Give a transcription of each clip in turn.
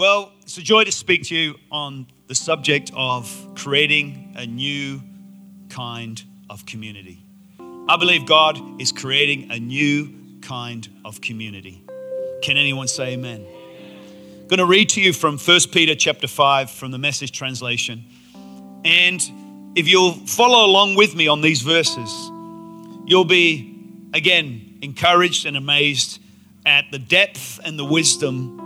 Well, it's a joy to speak to you on the subject of creating a new kind of community. I believe God is creating a new kind of community. Can anyone say amen? I'm going to read to you from 1 Peter chapter 5 from the message translation. And if you'll follow along with me on these verses, you'll be again encouraged and amazed at the depth and the wisdom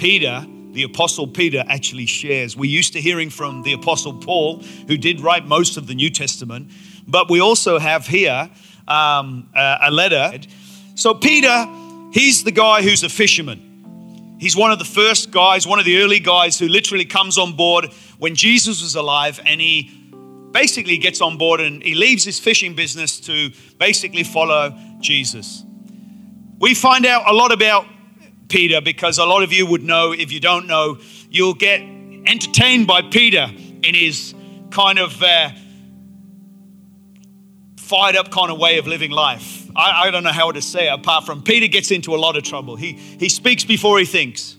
Peter, the Apostle Peter, actually shares. We're used to hearing from the Apostle Paul, who did write most of the New Testament, but we also have here um, a letter. So, Peter, he's the guy who's a fisherman. He's one of the first guys, one of the early guys who literally comes on board when Jesus was alive and he basically gets on board and he leaves his fishing business to basically follow Jesus. We find out a lot about Peter because a lot of you would know. If you don't know, you'll get entertained by Peter in his kind of uh, fired up kind of way of living life. I, I, don't know how to say it apart from Peter gets into a lot of trouble. He, he speaks before he thinks.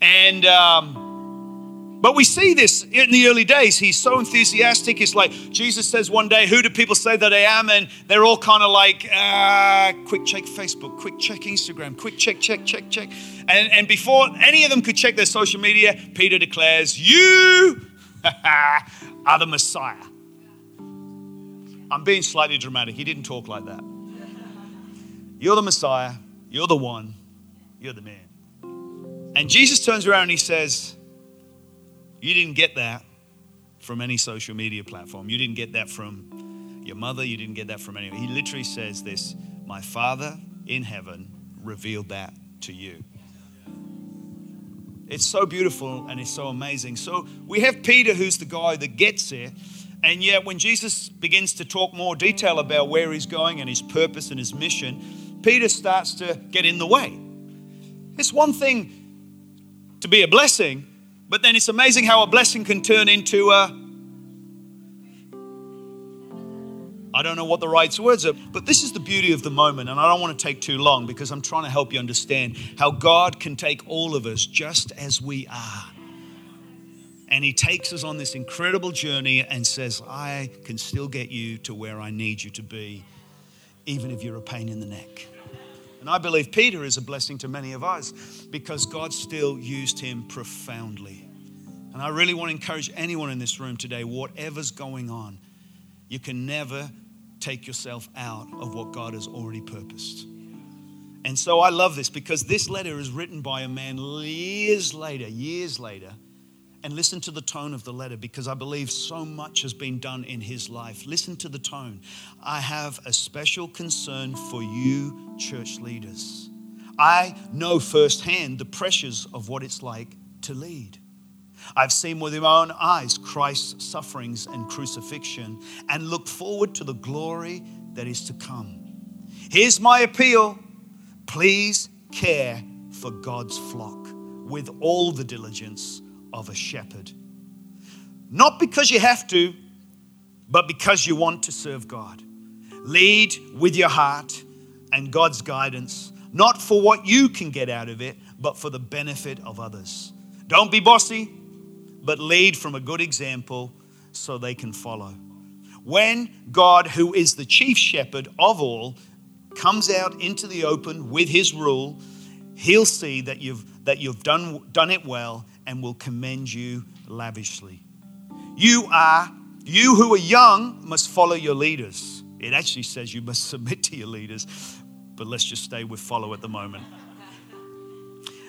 And um, but we see this in the early days. He's so enthusiastic. It's like Jesus says one day, Who do people say that I am? And they're all kind of like, uh, Quick check Facebook, quick check Instagram, quick check, check, check, check. And, and before any of them could check their social media, Peter declares, You are the Messiah. I'm being slightly dramatic. He didn't talk like that. You're the Messiah. You're the one. You're the man. And Jesus turns around and he says, you didn't get that from any social media platform. You didn't get that from your mother. You didn't get that from anyone. He literally says this My Father in heaven revealed that to you. It's so beautiful and it's so amazing. So we have Peter, who's the guy that gets it. And yet, when Jesus begins to talk more detail about where he's going and his purpose and his mission, Peter starts to get in the way. It's one thing to be a blessing, but then it's amazing how a blessing can turn into a. I don't know what the right words are, but this is the beauty of the moment, and I don't want to take too long because I'm trying to help you understand how God can take all of us just as we are. And He takes us on this incredible journey and says, I can still get you to where I need you to be, even if you're a pain in the neck. And I believe Peter is a blessing to many of us because God still used him profoundly. And I really want to encourage anyone in this room today, whatever's going on, you can never take yourself out of what God has already purposed. And so I love this because this letter is written by a man years later, years later, and listen to the tone of the letter because I believe so much has been done in his life. Listen to the tone. I have a special concern for you, church leaders. I know firsthand the pressures of what it's like to lead. I've seen with my own eyes Christ's sufferings and crucifixion and look forward to the glory that is to come. Here's my appeal please care for God's flock with all the diligence of a shepherd. Not because you have to, but because you want to serve God. Lead with your heart and God's guidance, not for what you can get out of it, but for the benefit of others. Don't be bossy, but lead from a good example so they can follow. When God, who is the chief shepherd of all, comes out into the open with his rule, he'll see that you've, that you've done, done it well and will commend you lavishly. You are, you who are young must follow your leaders. It actually says you must submit to your leaders, but let's just stay with follow at the moment.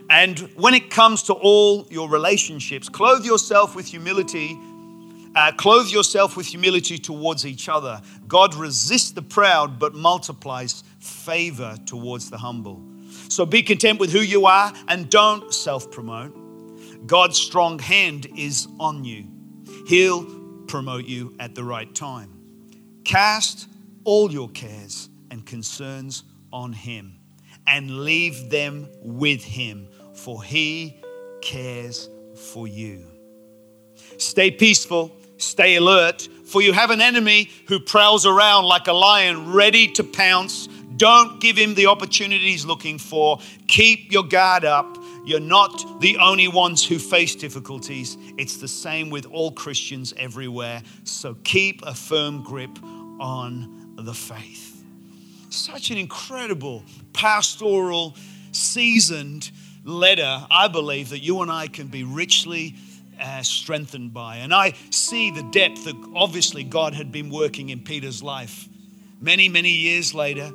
And when it comes to all your relationships, clothe yourself with humility. Uh, clothe yourself with humility towards each other. God resists the proud but multiplies favor towards the humble. So be content with who you are and don't self promote. God's strong hand is on you. He'll promote you at the right time. Cast all your cares and concerns on Him and leave them with Him, for He cares for you. Stay peaceful, stay alert, for you have an enemy who prowls around like a lion ready to pounce. Don't give him the opportunity he's looking for. Keep your guard up You're not the only ones who face difficulties. It's the same with all Christians everywhere. So keep a firm grip on the faith. Such an incredible, pastoral, seasoned letter, I believe, that you and I can be richly uh, strengthened by. And I see the depth that obviously God had been working in Peter's life. Many, many years later,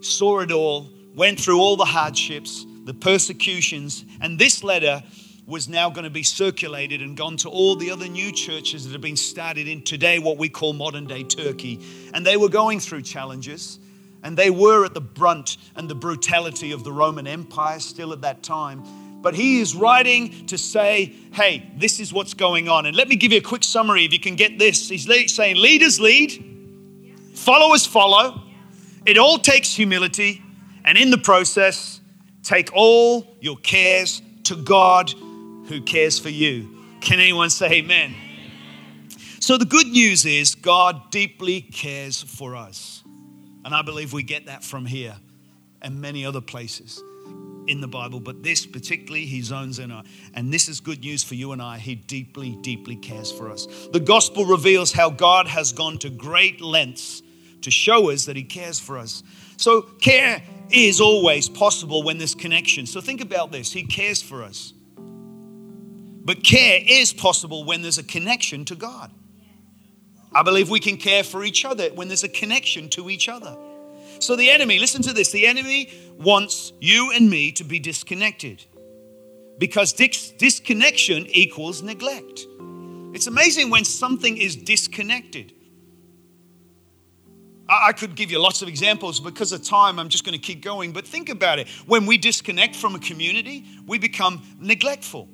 saw it all, went through all the hardships, the persecutions, and this letter was now going to be circulated and gone to all the other new churches that have been started in today, what we call modern day Turkey. And they were going through challenges, and they were at the brunt and the brutality of the Roman Empire still at that time. But he is writing to say, hey, this is what's going on. And let me give you a quick summary if you can get this. He's saying, leaders lead, followers follow. It all takes humility, and in the process, take all your cares to God who cares for you. Can anyone say amen? So, the good news is God deeply cares for us. And I believe we get that from here and many other places in the Bible, but this particularly he zones in on. And this is good news for you and I. He deeply, deeply cares for us. The gospel reveals how God has gone to great lengths to show us that he cares for us. So, care is always possible when there's connection. So, think about this He cares for us. But care is possible when there's a connection to God. I believe we can care for each other when there's a connection to each other. So the enemy, listen to this the enemy wants you and me to be disconnected because dis- disconnection equals neglect. It's amazing when something is disconnected. I-, could give you lots of examples because of time, I'm just going to keep going. But think about it. When we disconnect from a community, we become neglectful.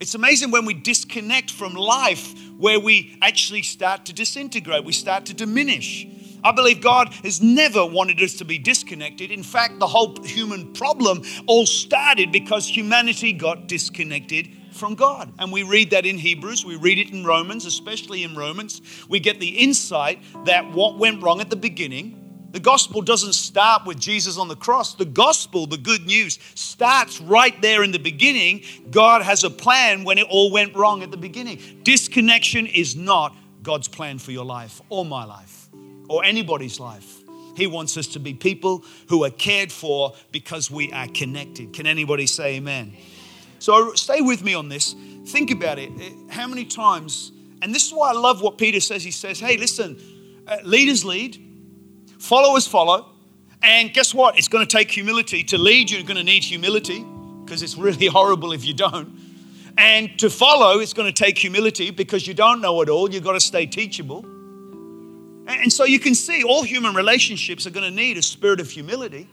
It's amazing when we disconnect from life where we actually start to disintegrate, we start to diminish. I believe God has never wanted us to be disconnected. In fact, the whole human problem all started because humanity got disconnected from God. And we read that in Hebrews, we read it in Romans, especially in Romans. We get the insight that what went wrong at the beginning the gospel doesn't start with Jesus on the cross. The gospel, the good news, starts right there in the beginning. God has a plan when it all went wrong at the beginning. Disconnection is not God's plan for your life or my life or anybody's life. He wants us to be people who are cared for because we are connected. Can anybody say amen? So stay with me on this. Think about it. How many times, and this is why I love what Peter says. He says, hey, listen, uh, leaders lead Followers follow. And guess what? It's going to take humility. To lead, you're going to need humility because it's really horrible if you don't. And to follow, it's going to take humility because you don't know it all. You've got to stay teachable. And so you can see all human relationships are going to need a spirit of humility.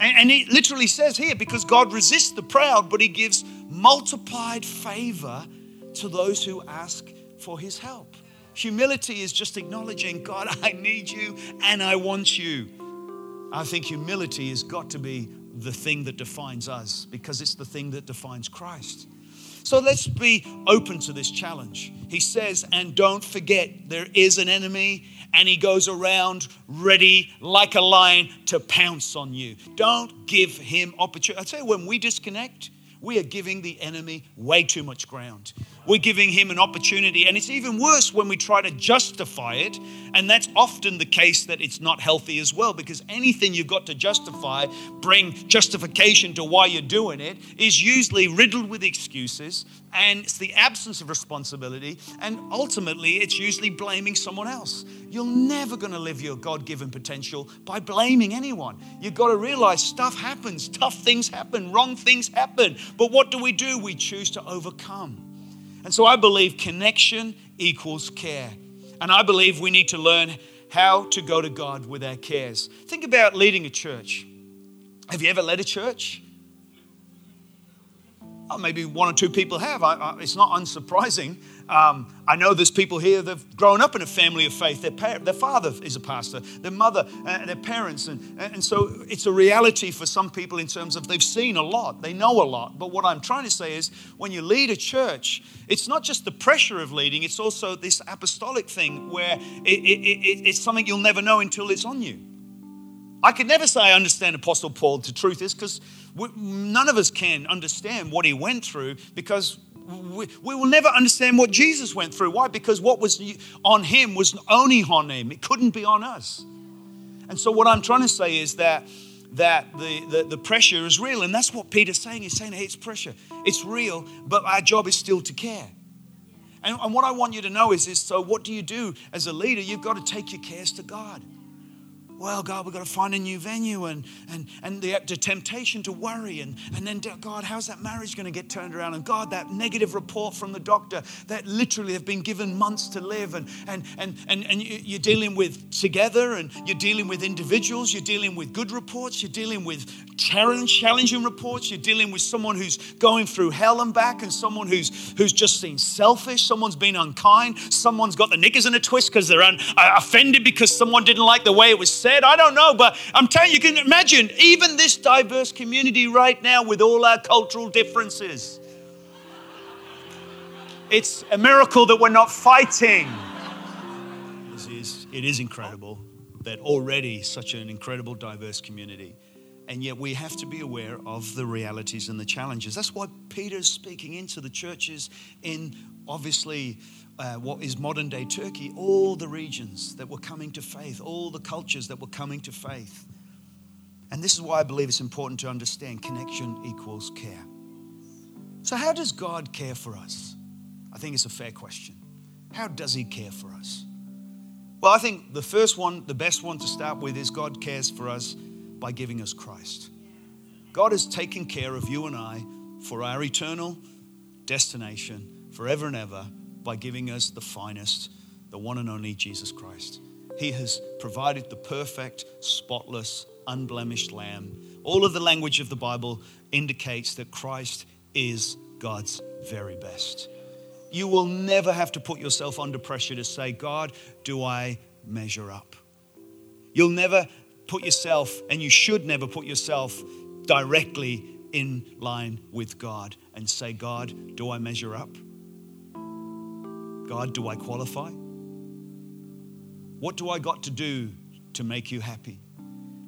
And it literally says here, because God resists the proud, but he gives multiplied favor to those who ask for his help. Humility is just acknowledging, God, I need you and I want you. I think humility has got to be the thing that defines us because it's the thing that defines Christ. So let's be open to this challenge. He says, and don't forget, there is an enemy, and he goes around ready like a lion to pounce on you. Don't give him opportunity. I tell you, when we disconnect, we are giving the enemy way too much ground we're giving him an opportunity. And it's even worse when we try to justify it. And that's often the case that it's not healthy as well, because anything you've got to justify, bring justification to why you're doing it, is usually riddled with excuses. And it's the absence of responsibility. And ultimately, it's usually blaming someone else. You're never going to live your God given potential by blaming anyone. You've got to realize stuff happens, tough things happen, wrong things happen. But what do we do? We choose to overcome. And so I believe connection equals care. And I believe we need to learn how to go to God with our cares. Think about leading a church. Have you ever led a church? Oh, maybe one or two people have. I, I, it's not unsurprising. Um, I know there's people here that have grown up in a family of faith. Their, par- their father is a pastor, their mother, uh, their parents. And, and so it's a reality for some people in terms of they've seen a lot, they know a lot. But what I'm trying to say is when you lead a church, it's not just the pressure of leading, it's also this apostolic thing where it, it, it, it's something you'll never know until it's on you. I could never say I understand Apostle Paul. The truth is, because We, none of us can understand what he went through because we, we will never understand what Jesus went through. Why? Because what was on him was only on him, it couldn't be on us. And so, what I'm trying to say is that that the, the, the, pressure is real. And that's what Peter's saying. He's saying, hey, it's pressure. It's real, but our job is still to care. And, and what I want you to know is this so, what do you do as a leader? You've got to take your cares to God well, God, we've got to find a new venue and, and, and the, the temptation to worry. And, and then, God, how's that marriage going to get turned around? And God, that negative report from the doctor that literally have been given months to live. And, and, and, and, and you're dealing with together and you're dealing with individuals. You're dealing with good reports. You're dealing with challenging reports. You're dealing with someone who's going through hell and back and someone who's, who's just been selfish. Someone's been unkind. Someone's got the knickers in a twist because they're un, uh, offended because someone didn't like the way it was said. I don't know, but I'm telling you, you can imagine even this diverse community right now with all our cultural differences. It's a miracle that we're not fighting. This is, it is incredible that already such an incredible diverse community. And yet we have to be aware of the realities and the challenges. That's why Peter's speaking into the churches in obviously uh, what is modern day Turkey, all the regions that were coming to faith, all the cultures that were coming to faith. And this is why I believe it's important to understand connection equals care. So, how does God care for us? I think it's a fair question. How does He care for us? Well, I think the first one, the best one to start with, is God cares for us by giving us Christ. God has taken care of you and I for our eternal destination forever and ever by giving us the finest, the one and only Jesus Christ. He has provided the perfect, spotless, unblemished lamb. All of the language of the Bible indicates that Christ is God's very best. You will never have to put yourself under pressure to say, God, do I measure up? You'll never put yourself, and you should never put yourself directly in line with God and say, God, do I measure up? God, do I qualify? What do I got to do to make you happy?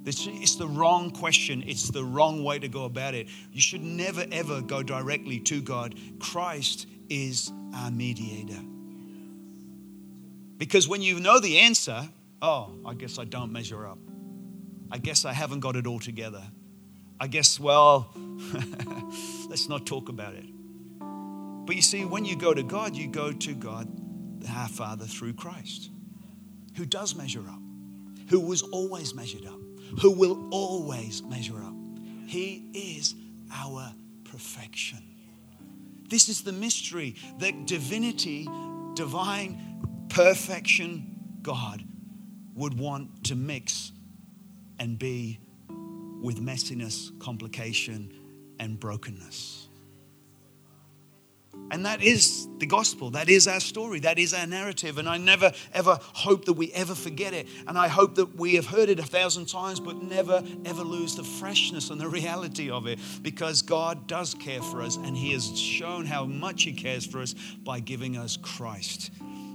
This, It's the wrong question. It's the wrong way to go about it. You should never, ever go directly to God. Christ is our mediator. Because when you know the answer, oh, I guess I don't measure up. I guess I haven't got it all together. I guess, well, let's not talk about it. But you see, when you go to God, you go to God, our Father, through Christ, who does measure up, who was always measured up, who will always measure up. He is our perfection. This is the mystery that divinity, divine perfection, God would want to mix and be with messiness, complication, and brokenness. And that is the gospel. That is our story. That is our narrative. And I never, ever hope that we ever forget it. And I hope that we have heard it a thousand times, but never, ever lose the freshness and the reality of it because God does care for us. And He has shown how much He cares for us by giving us Christ.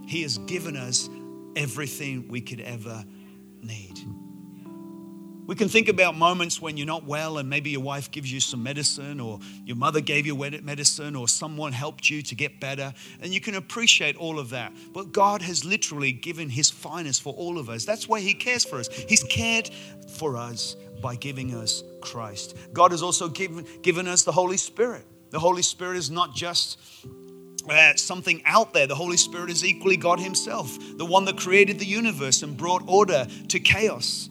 He has given us everything we could ever need. We can think about moments when you're not well and maybe your wife gives you some medicine or your mother gave you medicine or someone helped you to get better. And you can appreciate all of that. But God has literally given His finest for all of us. That's why He cares for us. He's cared for us by giving us Christ. God has also given, given us the Holy Spirit. The Holy Spirit is not just uh, something out there. The Holy Spirit is equally God Himself, the one that created the universe and brought order to chaos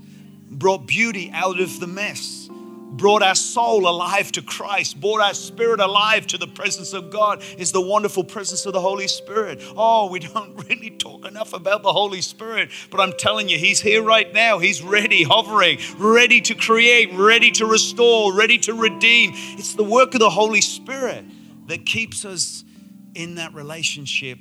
brought beauty out of the mess, brought our soul alive to Christ, brought our spirit alive to the presence of God is the wonderful presence of the Holy Spirit. Oh, we don't really talk enough about the Holy Spirit, but I'm telling you, He's here right now. He's ready, hovering, ready to create, ready to restore, ready to redeem. It's the work of the Holy Spirit that keeps us in that relationship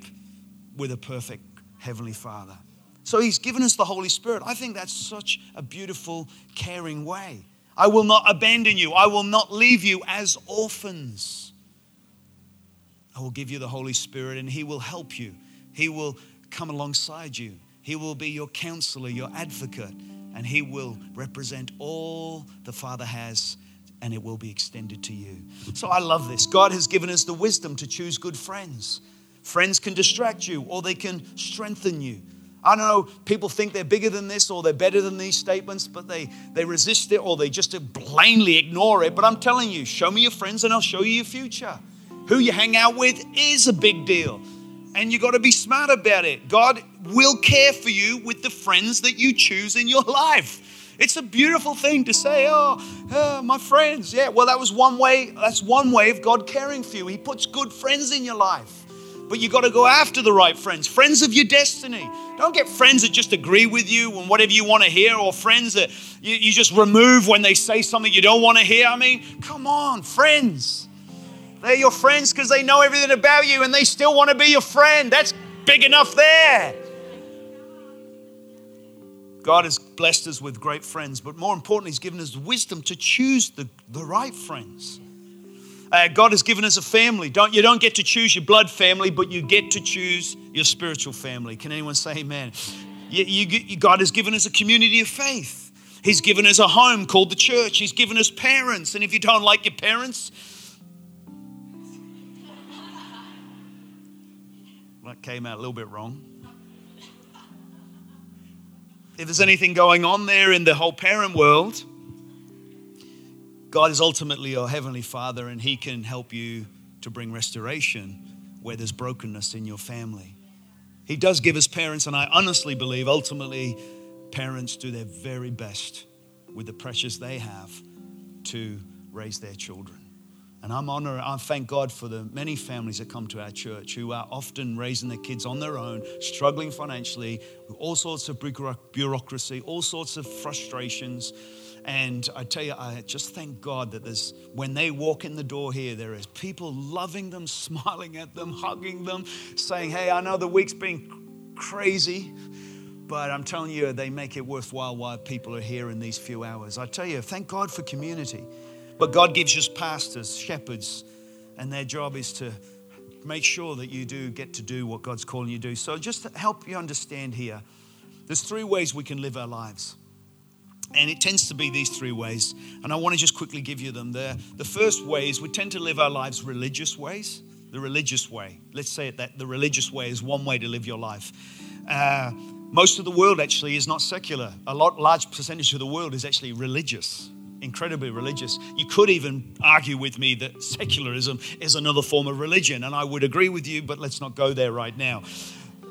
with a perfect Heavenly Father. So he's given us the Holy Spirit. I think that's such a beautiful, caring way. I will not abandon you, I will not leave you as orphans. I will give you the Holy Spirit and he will help you. He will come alongside you. He will be your counselor, your advocate, and he will represent all the Father has and it will be extended to you. So I love this. God has given us the wisdom to choose good friends. Friends can distract you or they can strengthen you. I don't know, people think they're bigger than this or they're better than these statements, but they, they resist it or they just plainly ignore it. But I'm telling you, show me your friends and I'll show you your future. Who you hang out with is a big deal. And you got to be smart about it. God will care for you with the friends that you choose in your life. It's a beautiful thing to say, oh, oh, my friends. Yeah, well, that was one way, that's one way of God caring for you. He puts good friends in your life. But you've got to go after the right friends, friends of your destiny. Don't get friends that just agree with you and whatever you want to hear, or friends that you, you just remove when they say something you don't want to hear. I mean, come on, friends. They're your friends because they know everything about you and they still want to be your friend. That's big enough there. God has blessed us with great friends, but more importantly, He's given us wisdom to choose the, the right friends. Uh, God has given us a family. Don't, you don't get to choose your blood family, but you get to choose your spiritual family. Can anyone say amen? You, you, God has given us a community of faith. He's given us a home called the church. He's given us parents. And if you don't like your parents, that came out a little bit wrong if there's anything going on there in the whole parent world, God is ultimately your heavenly Father, and He can help you to bring restoration where there's brokenness in your family. He does give us parents, and I honestly believe ultimately parents do their very best with the pressures they have to raise their children. And I'm honored, I thank God for the many families that come to our church who are often raising their kids on their own, struggling financially, with all sorts of bureaucracy, all sorts of frustrations. And I tell you, I just thank God that there's, when they walk in the door here, there is people loving them, smiling at them, hugging them, saying, Hey, I know the week's been crazy, but I'm telling you, they make it worthwhile while people are here in these few hours. I tell you, thank God for community. But God gives us pastors, shepherds, and their job is to make sure that you do get to do what God's calling you to do. So, just to help you understand here, there's three ways we can live our lives. And it tends to be these three ways. And I want to just quickly give you them. The, the first way is we tend to live our lives religious ways. The religious way. Let's say it that the religious way is one way to live your life. Uh, most of the world actually is not secular. A lot, large percentage of the world is actually religious incredibly religious. You could even argue with me that secularism is another form of religion, and I would agree with you, but let's not go there right now.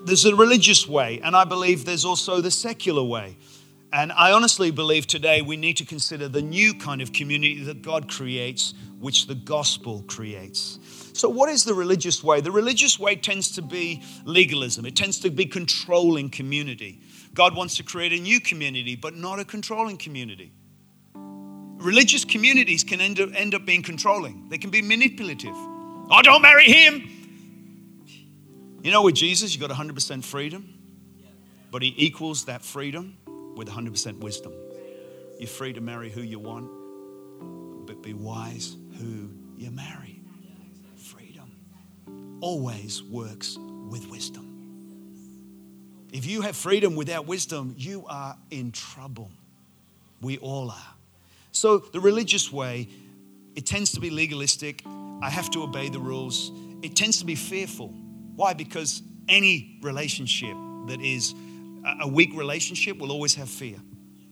There's a religious way, and I believe there's also the secular way. And I honestly believe today we need to consider the new kind of community that God creates, which the gospel creates. So, what is the religious way? The religious way tends to be legalism, it tends to be controlling community. God wants to create a new community, but not a controlling community religious communities can end up, end up being controlling, they can be manipulative. Oh, don't marry him. You know, with Jesus, you got 100% freedom, but he equals that freedom with 100% wisdom. You're free to marry who you want, but be wise who you marry. Freedom always works with wisdom. If you have freedom without wisdom, you are in trouble. We all are. So, the religious way, it tends to be legalistic. I have to obey the rules. It tends to be fearful. Why? Because any relationship that is a weak relationship will always have fear.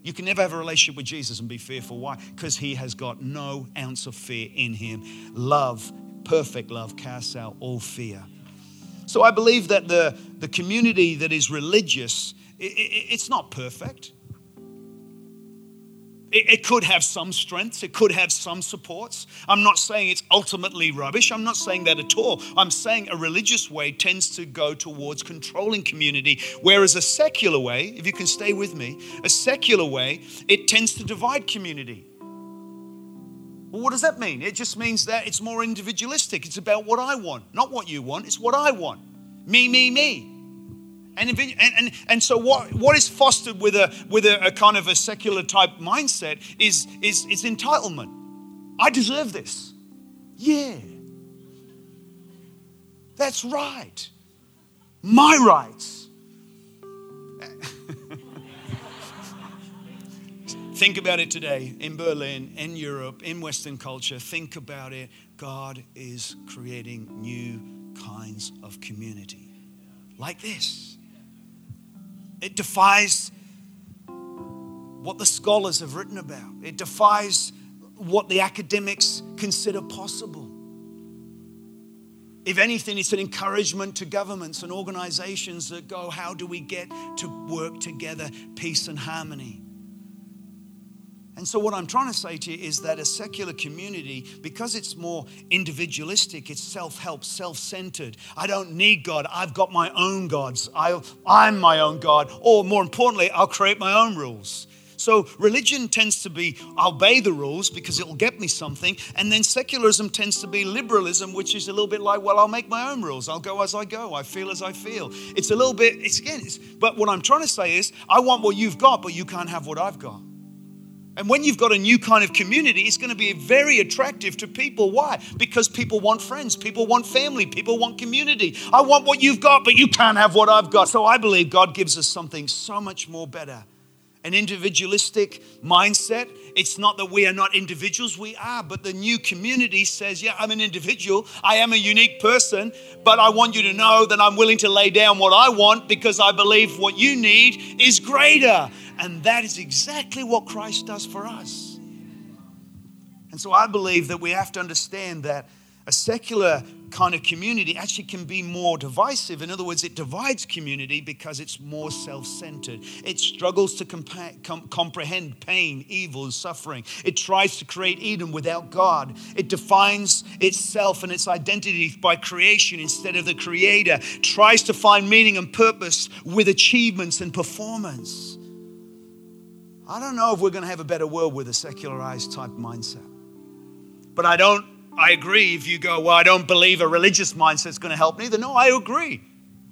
You can never have a relationship with Jesus and be fearful. Why? Because he has got no ounce of fear in him. Love, perfect love, casts out all fear. So I believe that the, the community that is religious, it, it, it's not perfect. It, could have some strengths, it could have some supports. I'm not saying it's ultimately rubbish. I'm not saying that at all. I'm saying a religious way tends to go towards controlling community, whereas a secular way, if you can stay with me, a secular way, it tends to divide community. Well, what does that mean? It just means that it's more individualistic. It's about what I want, not what you want. It's what I want. Me, me, me. And, and, and, and so what, what is fostered with, a, with a, a kind of a secular type mindset is, is, is entitlement. I deserve this. Yeah. That's right. My rights. Think about it today in Berlin, in Europe, in Western culture. Think about it. God is creating new kinds of community like this. It defies what the scholars have written about, it defies what the academics consider possible. If anything, it's an encouragement to governments and organizations that go, How do we get to work together, peace and harmony? And so, what I'm trying to say to you is that a secular community, because it's more individualistic, it's self help, self centered. I don't need God, I've got my own gods. I, I'm my own God. Or more importantly, I'll create my own rules. So religion tends to be I'll obey the rules because it'll get me something. And then secularism tends to be liberalism, which is a little bit like, well, I'll make my own rules. I'll go as I go. I feel as I feel. It's a little bit, it's again, it's, but what I'm trying to say is, I want what you've got, but you can't have what I've got. And when you've got a new kind of community, it's going to be very attractive to people. Why? Because people want friends, people want family, people want community. I want what you've got, but you can't have what I've got. So I believe God gives us something so much more better. An individualistic mindset. It's not that we are not individuals, we are, but the new community says, Yeah, I'm an individual, I am a unique person, but I want you to know that I'm willing to lay down what I want because I believe what you need is greater. And that is exactly what Christ does for us. And so I believe that we have to understand that a secular kind of community actually can be more divisive. In other words, it divides community because it's more self centered. It struggles to compa- com- comprehend pain, evil, and suffering. It tries to create Eden without God. It defines itself and its identity by creation instead of the Creator. Tries to find meaning and purpose with achievements and performance. I don't know if we're going to have a better world with a secularized type mindset. But I don't, I agree if you go, well, I don't believe a religious mindset's going to help neither. No, I agree.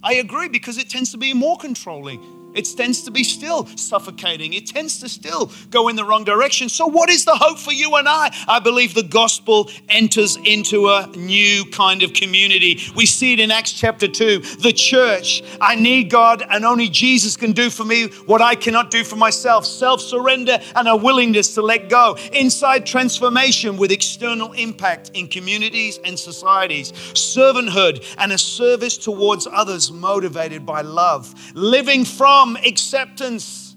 I agree because it tends to be more controlling it tends to be still suffocating. It tends to still go in the wrong direction. So, what is the hope for you and I? I believe the gospel enters into a new kind of community. We see it in Acts chapter 2. The church, I need God, and only Jesus can do for me what I cannot do for myself self surrender and a willingness to let go. Inside transformation with external impact in communities and societies. Servanthood and a service towards others motivated by love. Living from from acceptance,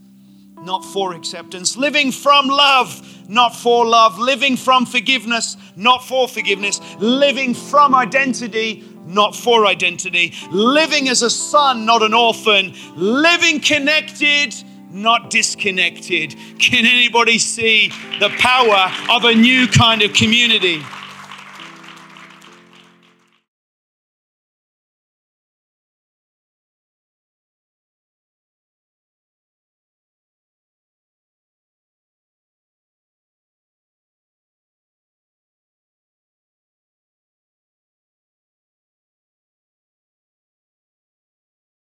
not for acceptance. Living from love, not for love. Living from forgiveness, not for forgiveness. Living from identity, not for identity. Living as a son, not an orphan. Living connected, not disconnected. Can anybody see the power of a new kind of community?